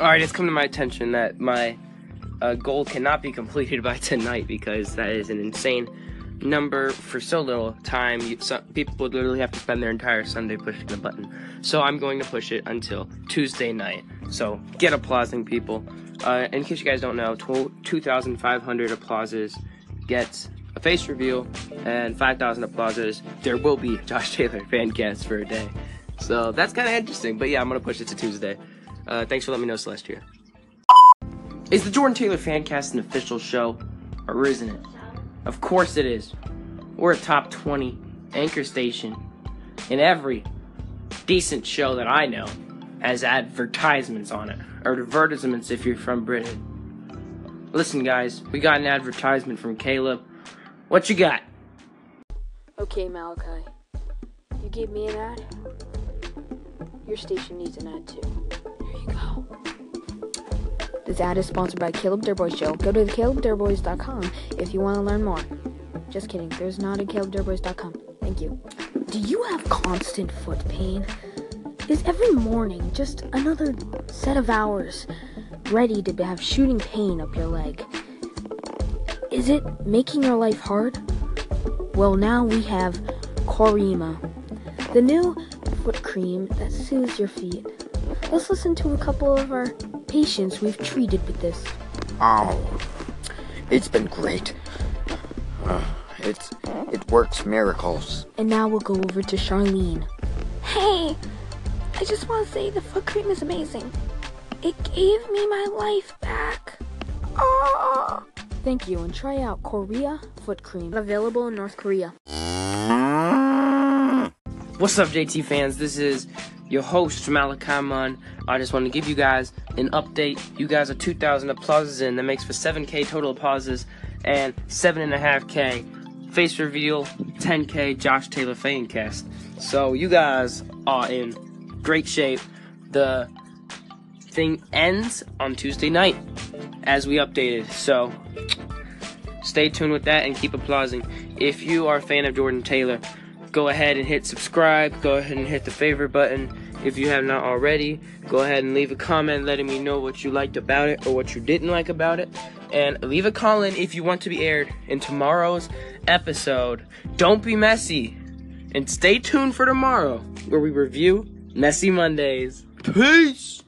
Alright, it's come to my attention that my uh, goal cannot be completed by tonight because that is an insane number for so little time. You, so, people would literally have to spend their entire Sunday pushing the button. So I'm going to push it until Tuesday night. So get applauding, people. Uh, in case you guys don't know, 2,500 applauses gets a face reveal, and 5,000 applauses, there will be Josh Taylor fan cast for a day. So that's kind of interesting. But yeah, I'm going to push it to Tuesday. Uh, thanks for letting me know, Celestia. Is the Jordan Taylor Fancast an official show, or isn't it? Of course it is. We're a top 20 anchor station in every decent show that I know has advertisements on it, or advertisements if you're from Britain. Listen, guys, we got an advertisement from Caleb. What you got? Okay, Malachi. You gave me an ad. Your station needs an ad too. You go. This ad is sponsored by Caleb Durboy Show. Go to calebdurboys.com if you want to learn more. Just kidding. There's not a calebdurboys.com. Thank you. Do you have constant foot pain? Is every morning just another set of hours ready to have shooting pain up your leg? Is it making your life hard? Well, now we have Corima, the new foot cream that soothes your feet. Let's listen to a couple of our patients we've treated with this. Oh, it's been great. Uh, it's it works miracles. And now we'll go over to Charlene. Hey, I just want to say the foot cream is amazing. It gave me my life back. Oh. Thank you, and try out Korea foot cream, available in North Korea. What's up, JT fans? This is your host, Munn. I just want to give you guys an update. You guys are 2,000 applauses in. That makes for 7K total applauses and 7.5K face reveal, 10K Josh Taylor fan cast. So you guys are in great shape. The thing ends on Tuesday night, as we updated. So stay tuned with that and keep applauding. If you are a fan of Jordan Taylor, go ahead and hit subscribe. Go ahead and hit the favorite button if you have not already. Go ahead and leave a comment letting me know what you liked about it or what you didn't like about it. And leave a call in if you want to be aired in tomorrow's episode. Don't be messy. And stay tuned for tomorrow where we review Messy Mondays. Peace!